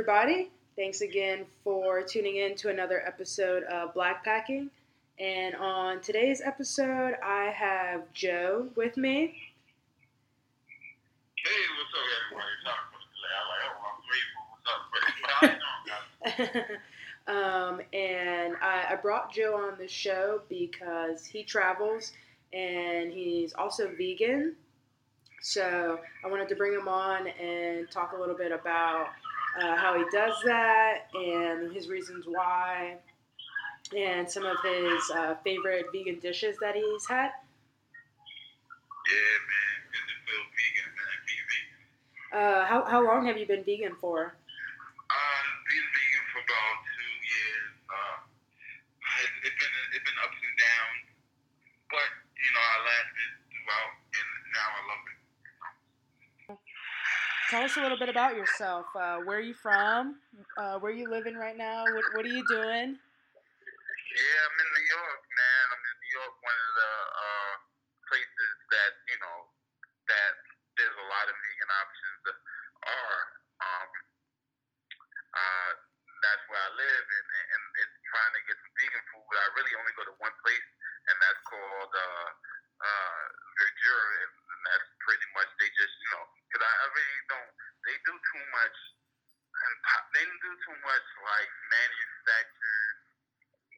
Everybody. Thanks again for tuning in to another episode of Black Packing. And on today's episode, I have Joe with me. Hey, what's up, everybody? Sorry for the delay. I'm like, oh, I'm grateful. How you doing, guys? um, and I, I brought Joe on the show because he travels and he's also vegan. So I wanted to bring him on and talk a little bit about uh, how he does that and his reasons why, and some of his uh, favorite vegan dishes that he's had. Yeah, man. Good to feel vegan, man. Be vegan. Uh, how, how long have you been vegan for? Uh, been vegan for about two years. Uh, it's, it's been it's been ups and downs, but you know I lasted throughout, and now I love it. Tell us a little bit about yourself. Uh, where are you from? Uh, where are you living right now? What, what are you doing? Yeah, I'm in New York, man. I'm in New York, one of the uh, places that you know that there's a lot of vegan options that are. Um, uh, that's where I live, and, and it's trying to get some vegan food. I really only go to one place, and that's called uh, uh, Verdure, and, and that's pretty much they just you know because I, I really don't. They do too much. They do too much like manufactured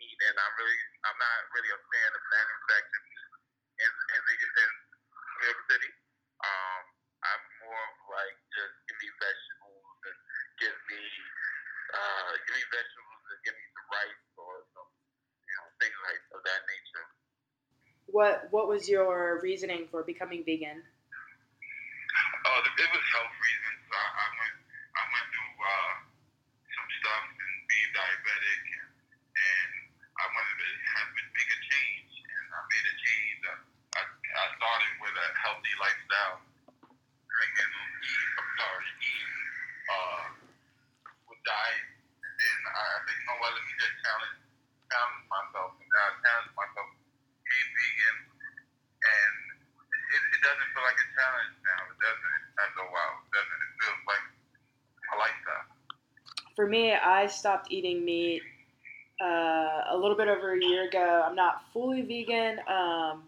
meat, and I'm really, I'm not really a fan of manufactured meat in in the in New York City. Um, I'm more of like just give me vegetables and give me, uh, give me vegetables and give me some rice or some, you know, things like of that nature. What was your reasoning for becoming vegan? Oh, it was health reasons. I, I went, I went through uh, some stuff and being diabetic, and, and I wanted to have make a change, and I made a change. I, I, I started with a healthy lifestyle, drinking, eating, I'm sorry, eating, uh, with diet, and then I, I said, you know what, let me just challenge, challenge myself, and then I challenged myself, became vegan, and it, it doesn't feel like a challenge now. It doesn't after a while. It doesn't. It feels like a lifestyle. For me, I stopped eating meat uh, a little bit over a year ago. I'm not fully vegan, um,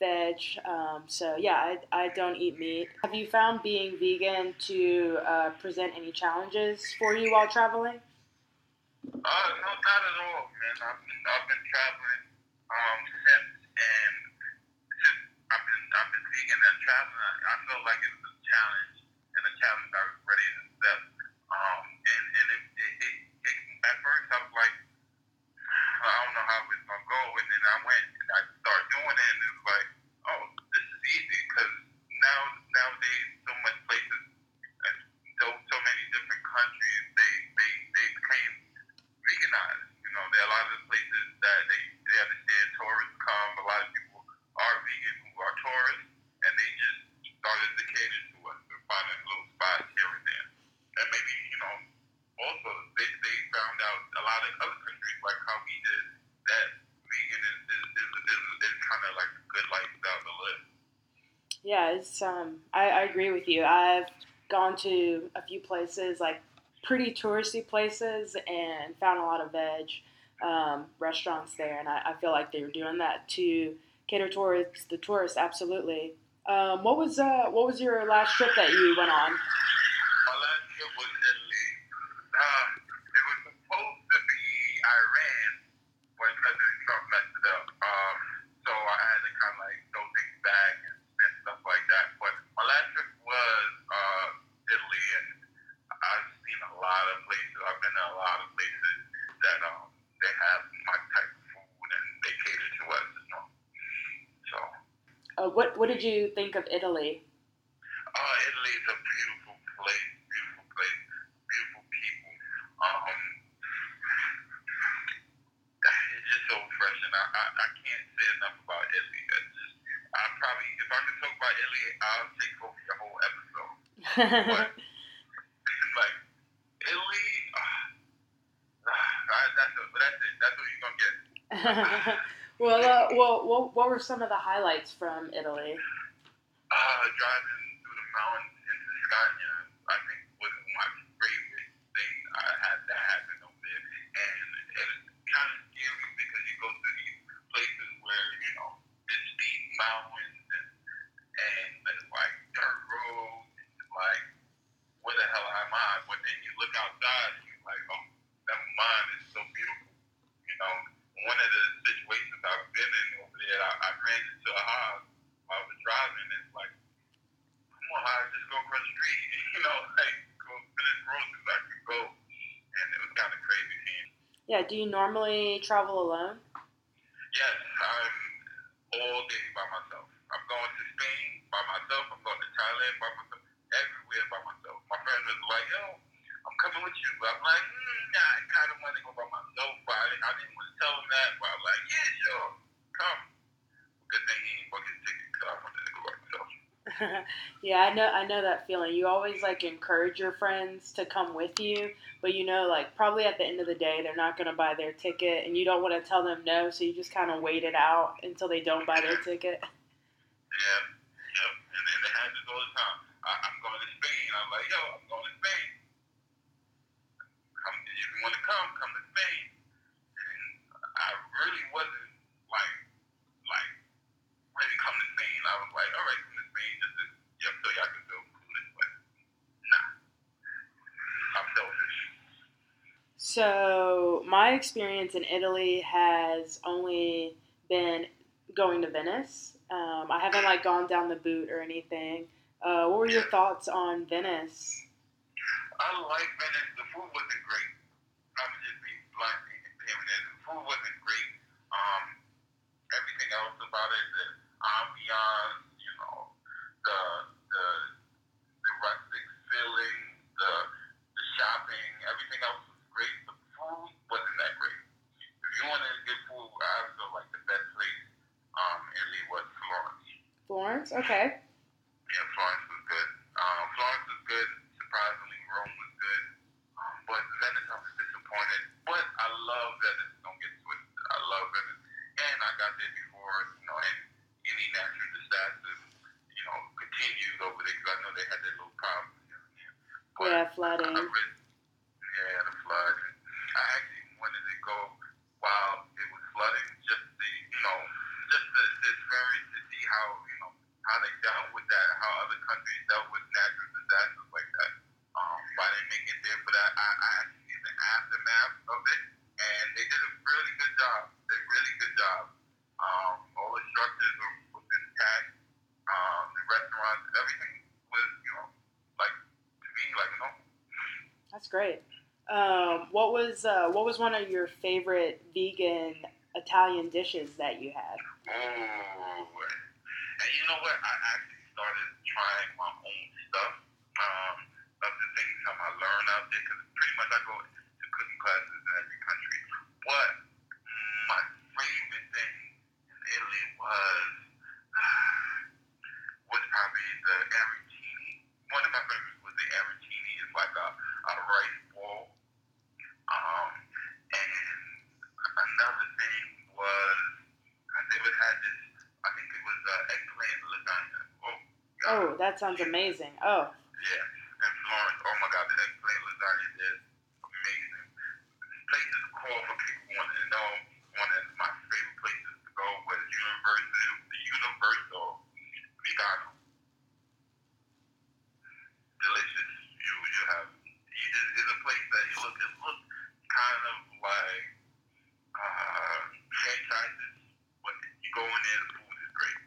veg. Um, so yeah, I, I don't eat meat. Have you found being vegan to uh, present any challenges for you while traveling? Uh, no, not at all, man. I've been, I've been traveling um, since, and since I've been, I've been vegan and traveling, I, I feel like it was a challenge, and a challenge I was ready to accept. Um, and and it, it, it, it, at first I was like, I don't know how it's gonna go, and then I went and I started doing it, and it was like, oh, this is easy because now nowadays so much places, uh, so so many different countries, they they they claim veganized. You know, there are a lot of places that they they understand tourists come. A lot of people are vegan who are tourists, and they just started to cater to us and finding little spots here and there. And maybe you know, also they they found out a lot of other countries like that vegan is is is, is, is kind of like a good lifestyle to live. Yeah, it's um, I, I agree with you. I've gone to a few places like pretty touristy places and found a lot of veg um, restaurants there, and I, I feel like they were doing that to cater towards the tourists. Absolutely. Um, what was uh, what was your last trip that you went on? My last trip was Italy. Uh, it was supposed to be Iran, but President Trump messed it up. Um, so I had to kind of like throw things back and, and stuff like that. But my last trip was uh, Italy, and I've seen a lot of places. I've been to a lot of places that um, they have my type of food and they cater to us. You know? So. Uh, what what did you think of Italy? Uh, Italy is a beautiful place, beautiful place, beautiful people. Um, it's just so refreshing. I, I, I can't say enough about Italy. It's just, I probably, if I could talk about Italy, I'll take over your whole episode. But like Italy, uh, uh, that's, a, that's it. That's what you're gonna get. well, uh, well, what, what were some of the highlights from Italy? Uh, driving through the mountains in Tuscany, I think was my favorite mind. But then you look outside and you're like, oh, that mind is so beautiful. You know, one of the situations I've been in over there, I, I ran into a house while I was driving. And it's like, come on, I just go across the street. You know, like go finish groceries. I could go, and it was kind of crazy seeing. Yeah. Do you normally travel alone? Yes, I'm all day by myself. I'm going to Spain by myself. I'm going to Thailand by myself. Everywhere by myself. My friend was like, "Yo, I'm coming with you." I'm like, mm, "Nah, I kind of want to go by myself, but I I didn't want to tell him that." But I'm like, "Yeah, sure, come." Good thing he didn't book his ticket because I wanted to go by myself. yeah, I know. I know that feeling. You always like encourage your friends to come with you, but you know, like probably at the end of the day, they're not to buy their ticket, and you don't want to tell them no, so you just kind of wait it out until they don't buy their ticket. Yeah, yep. And then it happens all the time. I, I'm going to Spain. I'm like, yo, I'm going to Spain. Come, if you want to come, come to Spain. And I really wasn't like, like, really come to Spain. I was like, all right, come just to, yeah, so y'all can feel clueless. But nah, I'm selfish. So my experience in Italy has only been going to Venice. Um, I haven't like gone down the boot or anything. Uh, what were your thoughts on Venice? I like Venice. The food wasn't great. I'm just being blunt and there. The food wasn't great. Um, everything else about it, the ambiance, the the the rustic feeling, the the shopping, everything else was great. The food wasn't that great. If you wanted to get food, I feel like the best place um Italy was Florence. Florence, okay. Yeah, Florence was good. Um, Florence was good. Surprisingly, Rome was good. Um, but Venice, I was disappointed. But I love Venice. Don't get twisted. I love Venice. And I got there before, you know, and any natural disasters, you know, continued over there because I know they had their little problems here and there. But Yeah, I flooding. really, yeah, the flood. I actually wanted to go while it was flooding, just to, you know, just to, to experience to see how, you know, how they dealt with that, how other countries dealt with natural disasters like that. Um, but I didn't make it there for that. I, I actually see the aftermath of it, and they did a really good job. They did a really good job. Um, all the structures were, was intact. Um, the restaurants, everything was, you know, like to me, like normal. That's great. Um, what was uh, what was one of your favorite vegan Italian dishes that you had? Ooh. And you know what? I actually started trying my own stuff. Um, of the things I learn out there, because pretty much I go to cooking classes in every country. But my favorite thing in Italy was was probably the arancini. One of my favorites was the arancini. It's like a, a rice ball. Um, and another thing was I never had this. I think it was uh, eggplant lasagna. Oh, God. Oh, that sounds amazing. Oh, Yeah, and Florence. Oh my God, the eggplant lasagna is amazing. This place is called for people who want to know. One of my favorite places to go was Universal, the Universal Vigano. Delicious. You you have. It, it's a place that you look. It looks kind of like uh, franchises, but you go in there, the food is great.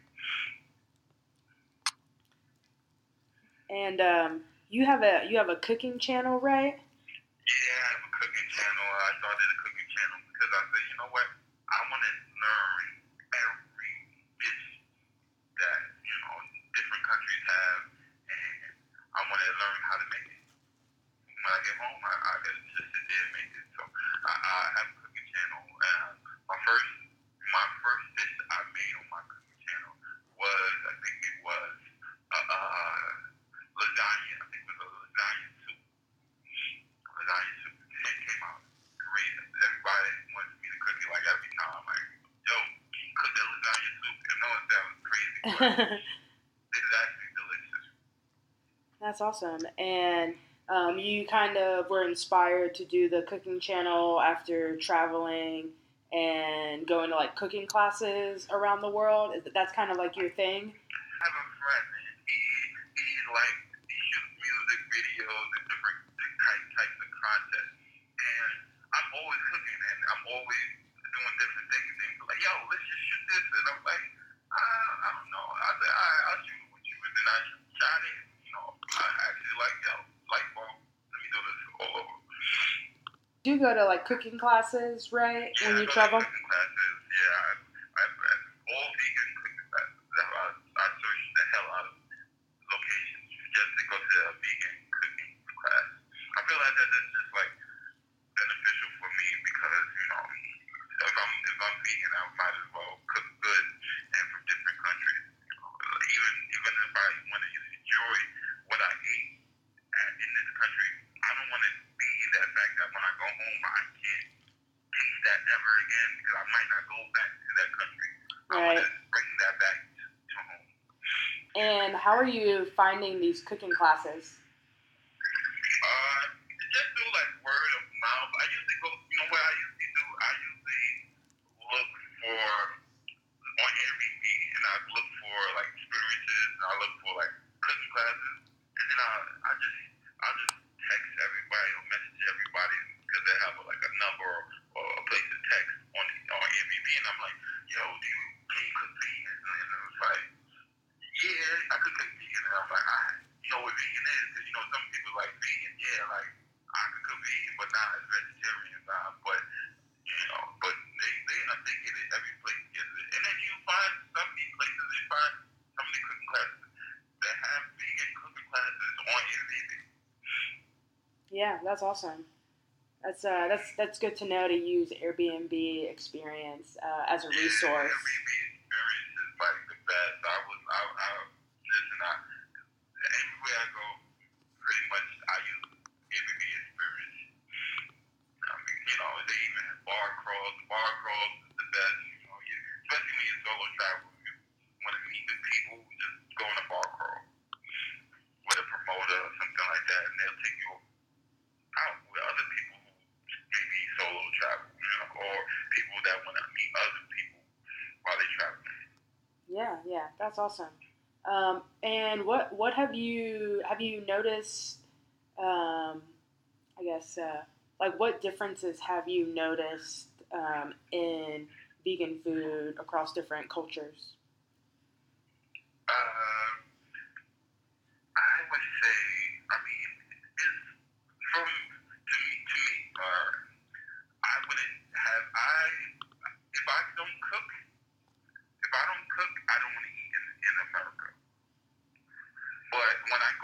And um, you have a you have a cooking channel, right? Yeah, I have a cooking channel. I started a cooking channel because I said, you know what? I want to learn every dish that you know different countries have, and I want to learn how to make it. When I get home, I, I can just sit there and make it. So I, I have a cooking channel. Uh, my first, my first dish I made on my cooking channel was, I think it was, uh, uh, lasagna. I think it was a lasagna soup lasagna soup. It came out great. Everybody wants me to cook it like every time. Like, yo, can you cook that lasagna soup? And no one sounds crazy, but it's actually delicious. That's awesome. And um, you kind of were inspired to do the cooking channel after traveling and going to like cooking classes around the world. That's kind of like your thing. you go to like cooking classes, right? When you travel? I might not go back to that country. Right. bring that back to home. And how are you finding these cooking classes? that's awesome. That's uh, that's that's good to know to use Airbnb experience uh, as a resource That's awesome. Um, and what what have you have you noticed? Um, I guess uh, like what differences have you noticed um, in vegan food across different cultures?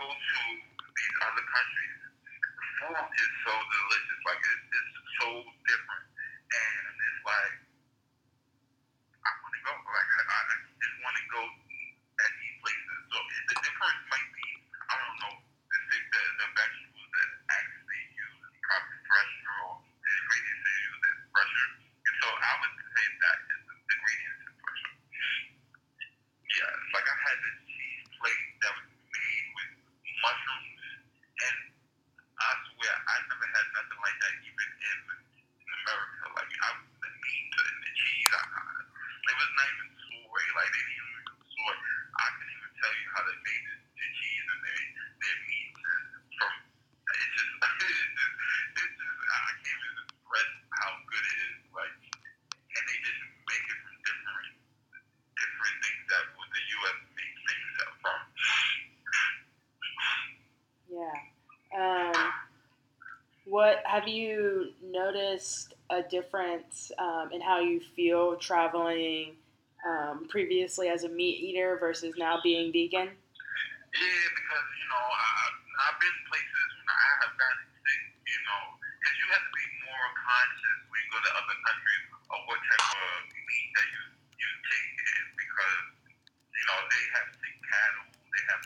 go to these other countries, the food is so delicious. Like, it, it's so different. And it's like, difference um, in how you feel traveling um, previously as a meat eater versus now being vegan? Yeah, because you know I, have been places when I have gotten sick. You know, because you have to be more conscious when you go to other countries of what type of meat that you you take in because you know they have sick cattle, they have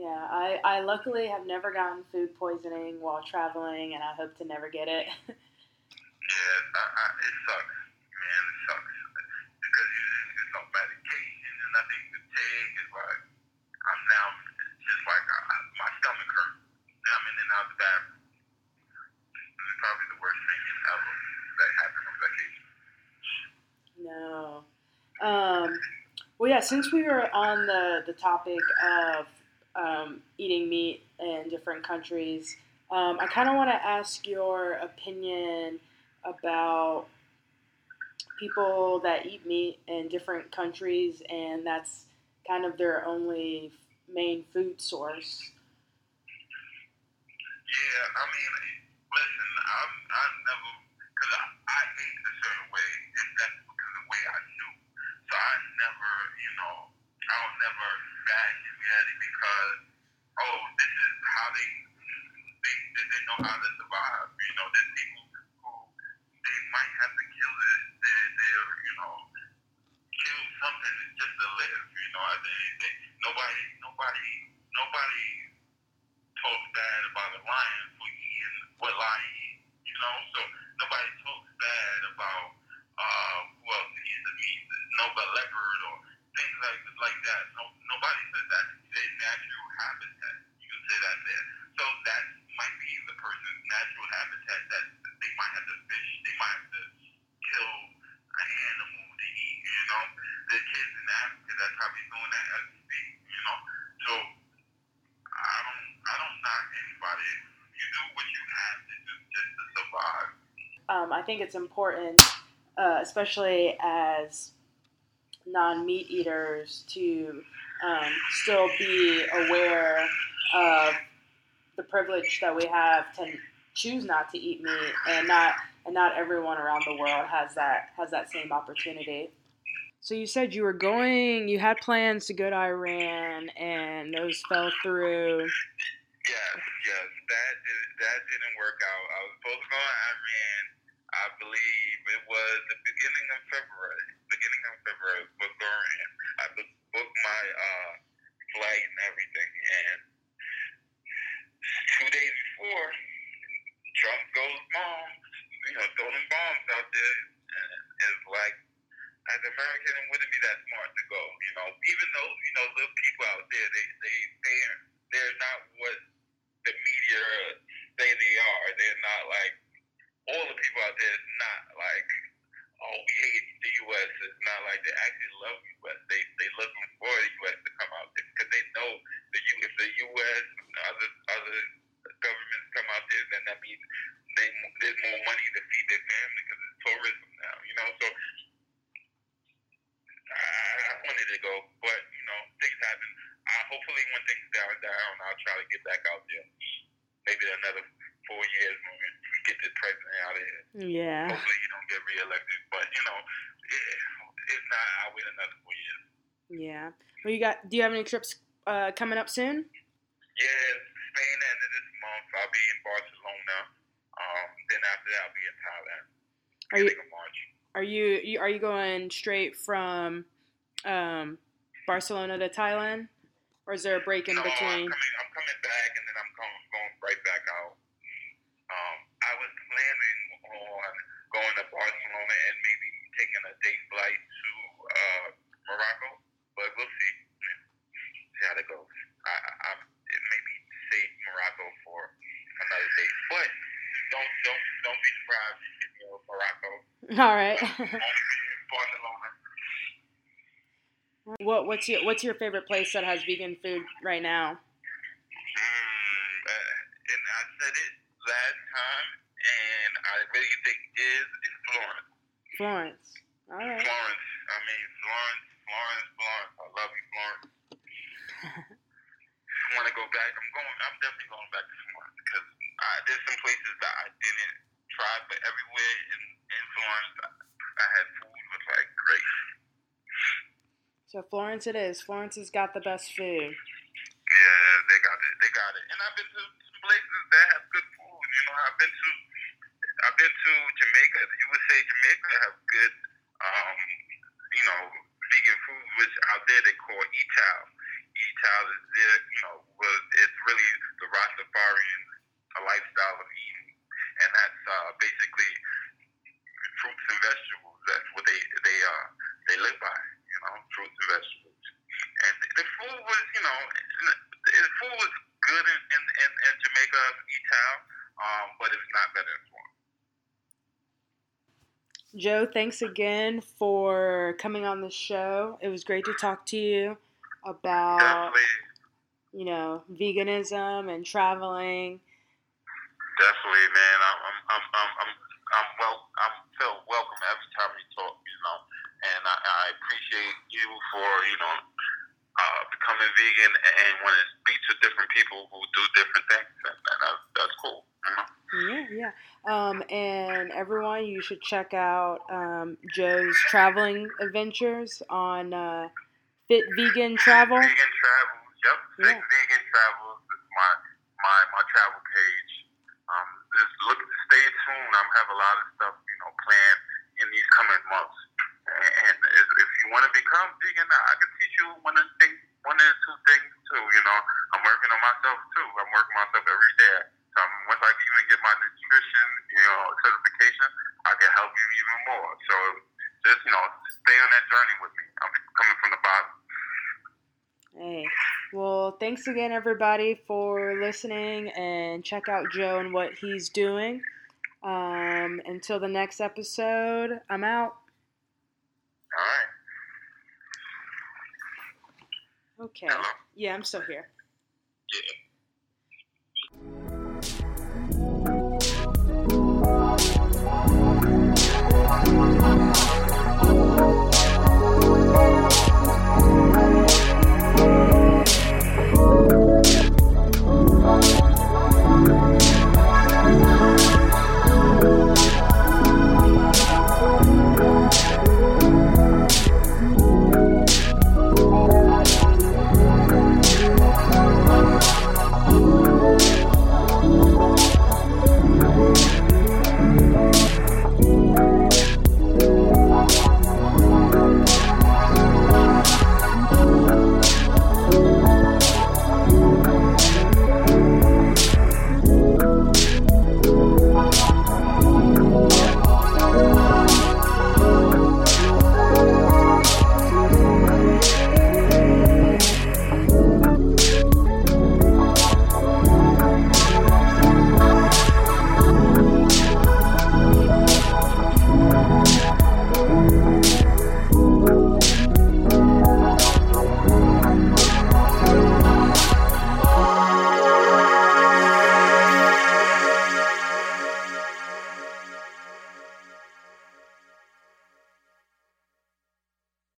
Yeah, I, I luckily have never gotten food poisoning while traveling, and I hope to never get it. yeah, I, I, it sucks, man. It sucks because you, there's no medication and I think the tag is like I'm now just like I, my stomach hurt. Now I'm in and out of the bathroom. This is probably the worst thing ever that happened on vacation. No. Um. Well, yeah. Since we were on the the topic of um, eating meat in different countries, um, I kind of want to ask your opinion about people that eat meat in different countries, and that's kind of their only main food source. Yeah, I mean, listen, I'm, I've never, because I, I ate a certain way, and that's because of the way I knew. So I never, you know, I'll never bash humanity because, oh, this is how they, they, they, they know how to survive. You know, there's people who, they might have to kill their, their, their you know, kill something just to live, you know. I think they, nobody, nobody, nobody talks bad about a lion for eating what lion eat, you know. So nobody talks bad about uh, else eats the meat, no, but leopard or things like like that. No, nobody says that. Their natural habitat. You can say that there. So that might be the person's natural habitat that they might have to fish. They might have to kill an animal to eat. You know, the kids in Africa that's probably doing that as we speak. You know, so I don't I don't knock anybody. You do what you have to do just to survive. Um, I think it's important, uh, especially as non meat eaters, to um, still be aware of the privilege that we have to choose not to eat meat, and not and not everyone around the world has that has that same opportunity. So you said you were going, you had plans to go to Iran, and those fell through. Yes, yes, that did, that didn't work out. I was supposed to go to Iran. I believe it was the beginning of February. Beginning of February was Iran. I booked booked my uh, flight and everything, and two days before, Trump goes bombs. You know, throwing bombs out there, and it's like as American, it wouldn't be that smart to go. You know, even though you know little people out there, they they they they're not what the media say they are. They're not like all the people out there. Not like oh we hate the U.S. It's not like they actually love the U.S. They they looking for the U.S. to come out there because they know the U if the U.S. and other other governments come out there, then that means they there's more money to feed their family because it's tourism now. You know, so. I wanted to go, but you know, things happen. Uh, hopefully, when things down down, I'll try to get back out there. Maybe another four years when we get this president out of here. Yeah. Hopefully, he don't get reelected. But you know, yeah, if not, I'll wait another four years. Yeah. Well, you got? Do you have any trips uh, coming up soon? Yeah, Spain end of this month. I'll be in Barcelona. Um, then after that, I'll be in Thailand. Are you March. are you you- are you going straight from um, Barcelona to Thailand, or is there a break in no, between? I'm coming, I'm coming back, and then I'm going, going right back out. Um, I was planning on going to Barcelona and maybe taking a day flight to uh, Morocco, but we'll see. Yeah. See how that goes. I, I, I maybe save Morocco for another day, but don't don't don't be surprised if you see me in Morocco. All right. Only be in Barcelona. what what's your what's your favorite place that has vegan food right now? Mm, uh, and I said it last time, and I really think is is Florence. Florence. All right. Florence. I mean Florence, Florence, Florence. I love you, Florence. I want to go back. I'm going. I'm definitely going back to Florence because uh, there's some places that I didn't try, but everywhere in in Florence, I, I had food was like great. So Florence it is. Florence has got the best food. Yeah, they got it. They got it. And I've been to some places that have good food. You know, I've been to I've been to Jamaica. You would say Jamaica have good, um, you know, vegan food, which out there they call ital. Ital is their, you know, was it's really the Rastafarian a lifestyle of eating, and that's uh, basically not better as well. Joe, thanks again for coming on the show. It was great to talk to you about, Definitely, you know, veganism and traveling. definitely, man. I'm, I'm, I'm, I'm, I'm, I'm well. I'm feel welcome every time we talk, you know. And I, I appreciate you for, you know, uh, becoming vegan and want to speak to different people who do different things, and, and that's, that's cool. You know? Yeah, yeah. Um, and everyone, you should check out um, Joe's traveling adventures on uh, Fit Vegan Travel. Vegan travels. Yep. Yeah. Big vegan travels is my my my travel page. Um, just look, stay tuned. I'm have a lot of stuff, you know, planned in these coming months. And if, if you want to become vegan, I can teach you one of the things, one or two things too. You know, I'm working on myself too. I'm working myself every day. Um, once I even get my nutrition, you know, certification, I can help you even more. So just you know, stay on that journey with me. I'm coming from the bottom. Hey, well, thanks again, everybody, for listening and check out Joe and what he's doing. Um, until the next episode, I'm out. All right. Okay. Hello. Yeah, I'm still here.